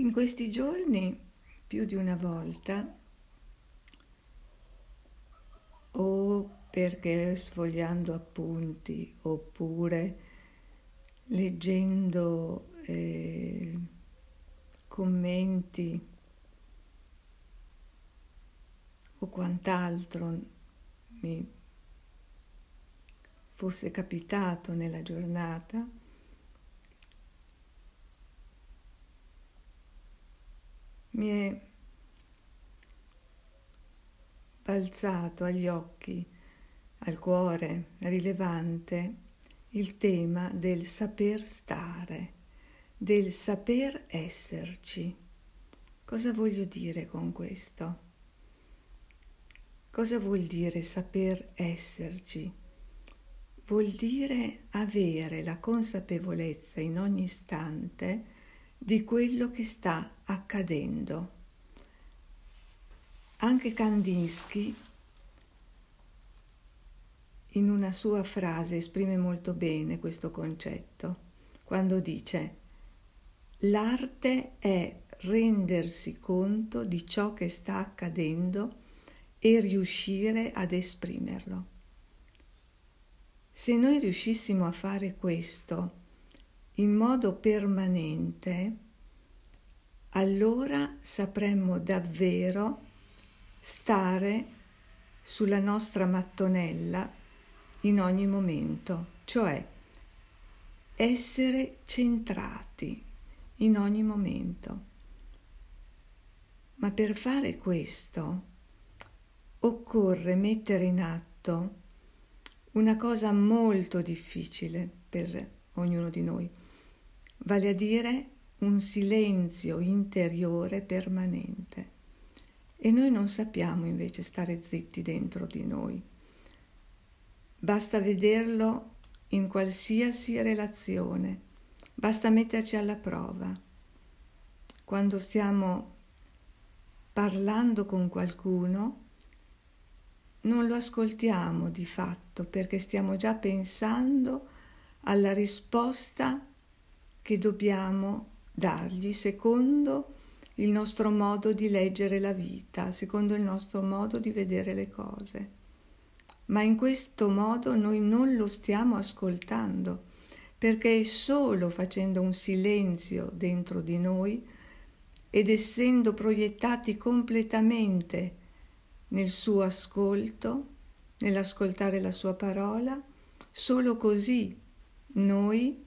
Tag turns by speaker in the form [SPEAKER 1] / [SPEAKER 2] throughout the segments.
[SPEAKER 1] In questi giorni, più di una volta, o perché sfogliando appunti oppure leggendo eh, commenti o quant'altro mi fosse capitato nella giornata, mi è balzato agli occhi, al cuore rilevante il tema del saper stare, del saper esserci. Cosa voglio dire con questo? Cosa vuol dire saper esserci? Vuol dire avere la consapevolezza in ogni istante di quello che sta accadendo. Anche Kandinsky in una sua frase esprime molto bene questo concetto, quando dice l'arte è rendersi conto di ciò che sta accadendo e riuscire ad esprimerlo. Se noi riuscissimo a fare questo in modo permanente, allora sapremmo davvero stare sulla nostra mattonella in ogni momento, cioè essere centrati in ogni momento. Ma per fare questo occorre mettere in atto una cosa molto difficile per ognuno di noi, vale a dire un silenzio interiore permanente. E noi non sappiamo invece stare zitti dentro di noi. Basta vederlo in qualsiasi relazione, basta metterci alla prova. Quando stiamo parlando con qualcuno, non lo ascoltiamo di fatto perché stiamo già pensando alla risposta che dobbiamo dargli secondo il nostro modo di leggere la vita, secondo il nostro modo di vedere le cose. Ma in questo modo noi non lo stiamo ascoltando, perché è solo facendo un silenzio dentro di noi ed essendo proiettati completamente nel suo ascolto, nell'ascoltare la sua parola, solo così noi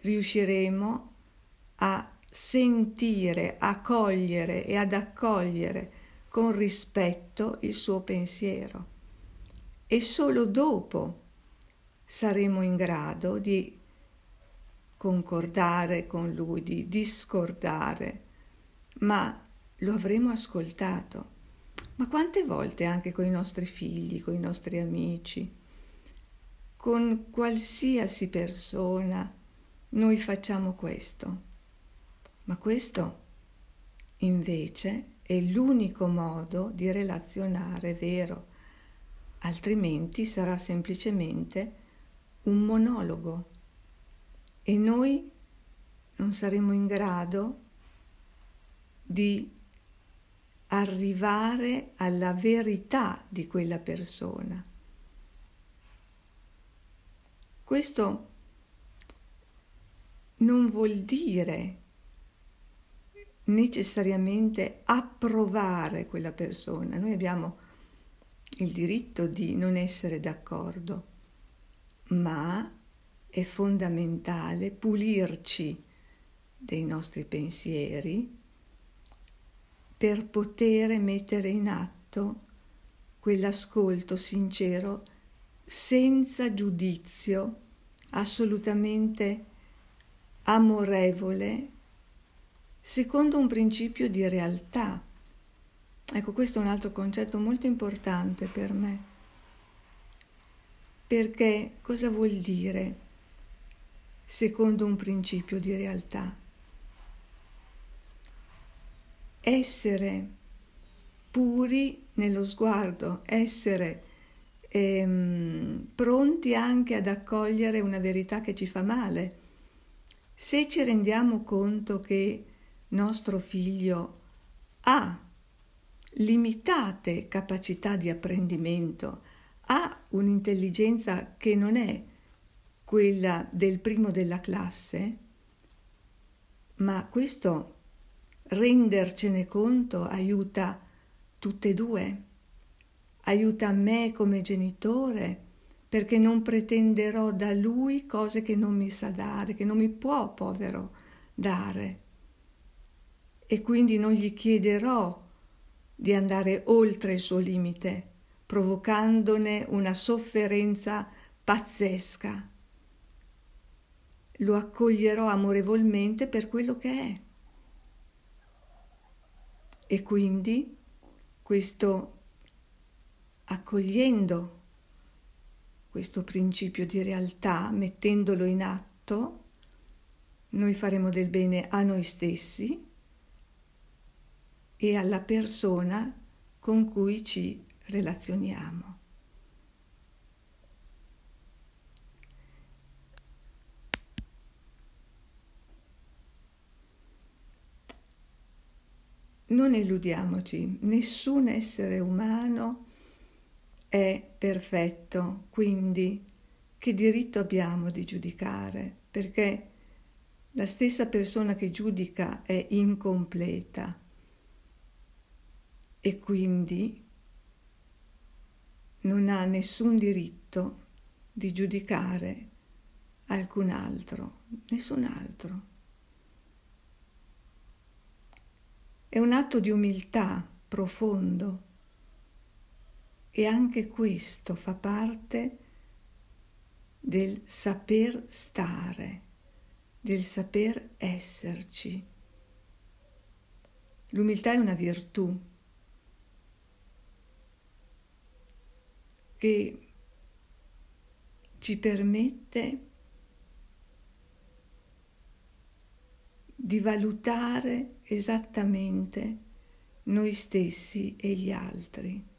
[SPEAKER 1] riusciremo a sentire, a cogliere e ad accogliere con rispetto il suo pensiero. E solo dopo saremo in grado di concordare con lui, di discordare, ma lo avremo ascoltato. Ma quante volte anche con i nostri figli, con i nostri amici, con qualsiasi persona noi facciamo questo? Ma questo invece è l'unico modo di relazionare vero, altrimenti sarà semplicemente un monologo e noi non saremo in grado di arrivare alla verità di quella persona. Questo non vuol dire necessariamente approvare quella persona. Noi abbiamo il diritto di non essere d'accordo, ma è fondamentale pulirci dei nostri pensieri per poter mettere in atto quell'ascolto sincero senza giudizio, assolutamente amorevole secondo un principio di realtà. Ecco, questo è un altro concetto molto importante per me. Perché cosa vuol dire secondo un principio di realtà? Essere puri nello sguardo, essere ehm, pronti anche ad accogliere una verità che ci fa male. Se ci rendiamo conto che nostro figlio ha limitate capacità di apprendimento, ha un'intelligenza che non è quella del primo della classe, ma questo rendercene conto aiuta tutte e due, aiuta me come genitore, perché non pretenderò da lui cose che non mi sa dare, che non mi può, povero, dare. E quindi non gli chiederò di andare oltre il suo limite, provocandone una sofferenza pazzesca lo accoglierò amorevolmente per quello che è. E quindi questo accogliendo questo principio di realtà, mettendolo in atto, noi faremo del bene a noi stessi e alla persona con cui ci relazioniamo. non illudiamoci, nessun essere umano è perfetto, quindi che diritto abbiamo di giudicare? Perché la stessa persona che giudica è incompleta e quindi non ha nessun diritto di giudicare alcun altro, nessun altro. È un atto di umiltà profondo e anche questo fa parte del saper stare, del saper esserci. L'umiltà è una virtù che ci permette di valutare esattamente noi stessi e gli altri.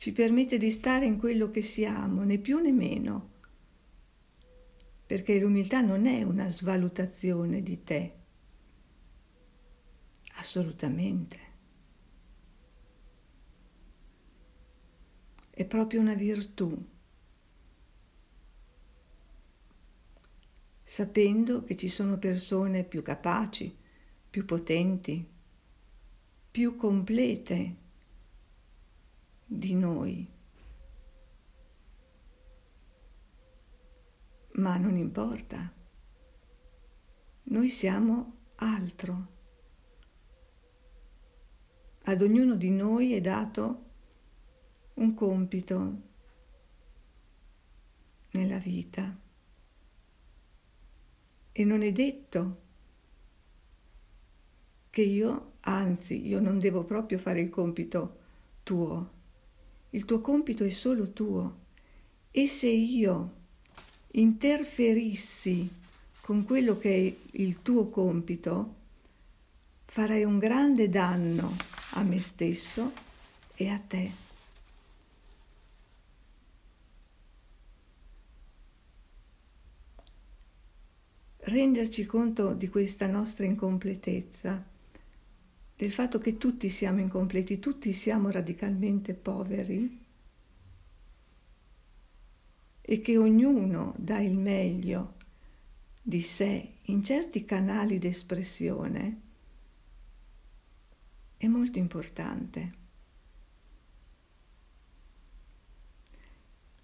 [SPEAKER 1] Ci permette di stare in quello che siamo, né più né meno, perché l'umiltà non è una svalutazione di te, assolutamente. È proprio una virtù. Sapendo che ci sono persone più capaci, più potenti, più complete di noi. Ma non importa, noi siamo altro. Ad ognuno di noi è dato un compito nella vita. E non è detto che io, anzi, io non devo proprio fare il compito tuo. Il tuo compito è solo tuo. E se io interferissi con quello che è il tuo compito, farai un grande danno a me stesso e a te. renderci conto di questa nostra incompletezza, del fatto che tutti siamo incompleti, tutti siamo radicalmente poveri e che ognuno dà il meglio di sé in certi canali d'espressione è molto importante.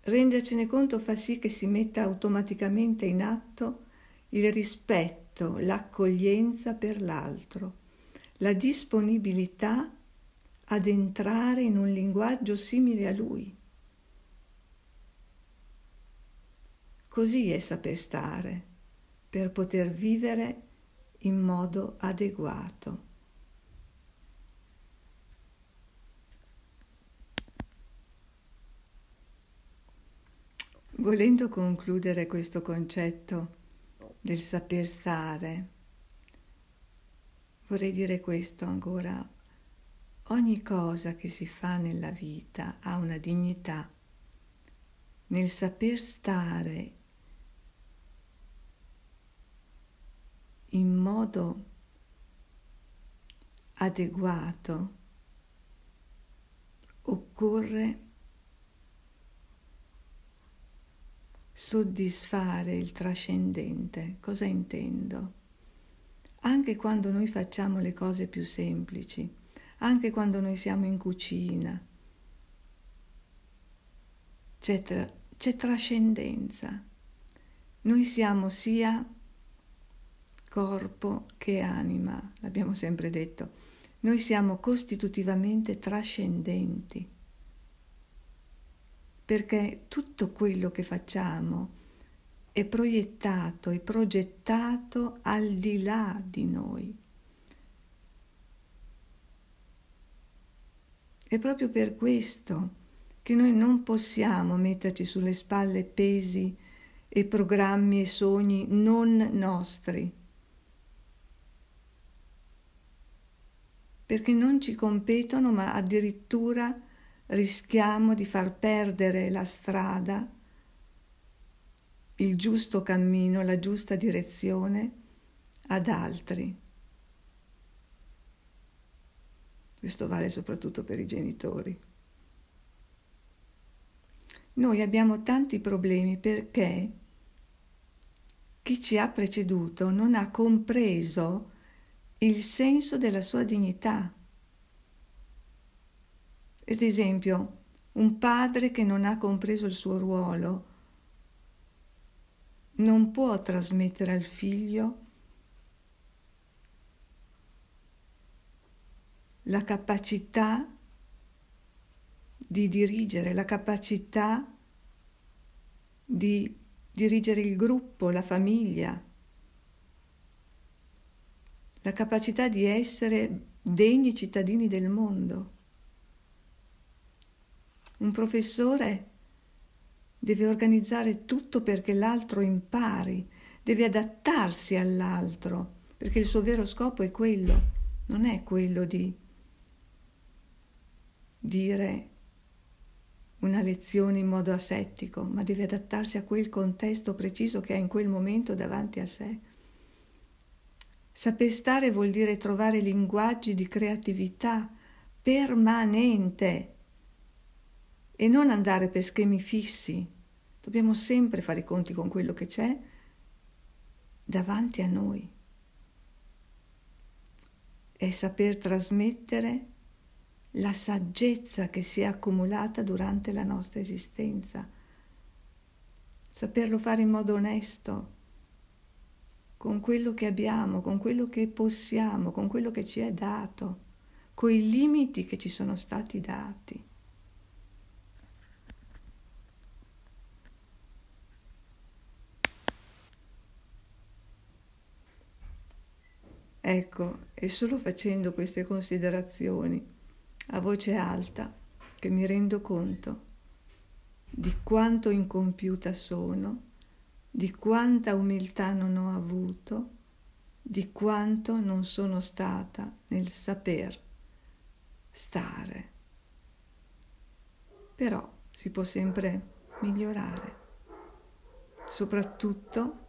[SPEAKER 1] Rendercene conto fa sì che si metta automaticamente in atto il rispetto, l'accoglienza per l'altro, la disponibilità ad entrare in un linguaggio simile a lui. Così è saper stare per poter vivere in modo adeguato. Volendo concludere questo concetto, del saper stare. Vorrei dire questo ancora. Ogni cosa che si fa nella vita ha una dignità. Nel saper stare modo adeguato occorre soddisfare il trascendente. Cosa intendo? Anche quando noi facciamo le cose più semplici, anche quando noi siamo in cucina, c'è, tra- c'è trascendenza. Noi siamo sia corpo che anima, l'abbiamo sempre detto. Noi siamo costitutivamente trascendenti perché tutto quello che facciamo è proiettato e progettato al di là di noi. È proprio per questo che noi non possiamo metterci sulle spalle pesi e programmi e sogni non nostri, perché non ci competono ma addirittura rischiamo di far perdere la strada, il giusto cammino, la giusta direzione ad altri. Questo vale soprattutto per i genitori. Noi abbiamo tanti problemi perché chi ci ha preceduto non ha compreso il senso della sua dignità. Ad esempio, un padre che non ha compreso il suo ruolo non può trasmettere al figlio la capacità di dirigere, la capacità di dirigere il gruppo, la famiglia, la capacità di essere degni cittadini del mondo. Un professore deve organizzare tutto perché l'altro impari, deve adattarsi all'altro, perché il suo vero scopo è quello, non è quello di dire una lezione in modo asettico, ma deve adattarsi a quel contesto preciso che ha in quel momento davanti a sé. Saper stare vuol dire trovare linguaggi di creatività permanente e non andare per schemi fissi. Dobbiamo sempre fare i conti con quello che c'è davanti a noi e saper trasmettere la saggezza che si è accumulata durante la nostra esistenza. Saperlo fare in modo onesto, con quello che abbiamo, con quello che possiamo, con quello che ci è dato, con i limiti che ci sono stati dati. Ecco, è solo facendo queste considerazioni a voce alta che mi rendo conto di quanto incompiuta sono, di quanta umiltà non ho avuto, di quanto non sono stata nel saper stare. Però si può sempre migliorare, soprattutto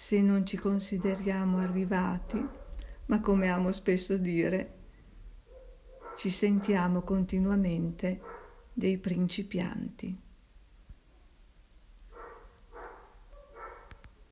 [SPEAKER 1] se non ci consideriamo arrivati, ma come amo spesso dire, ci sentiamo continuamente dei principianti.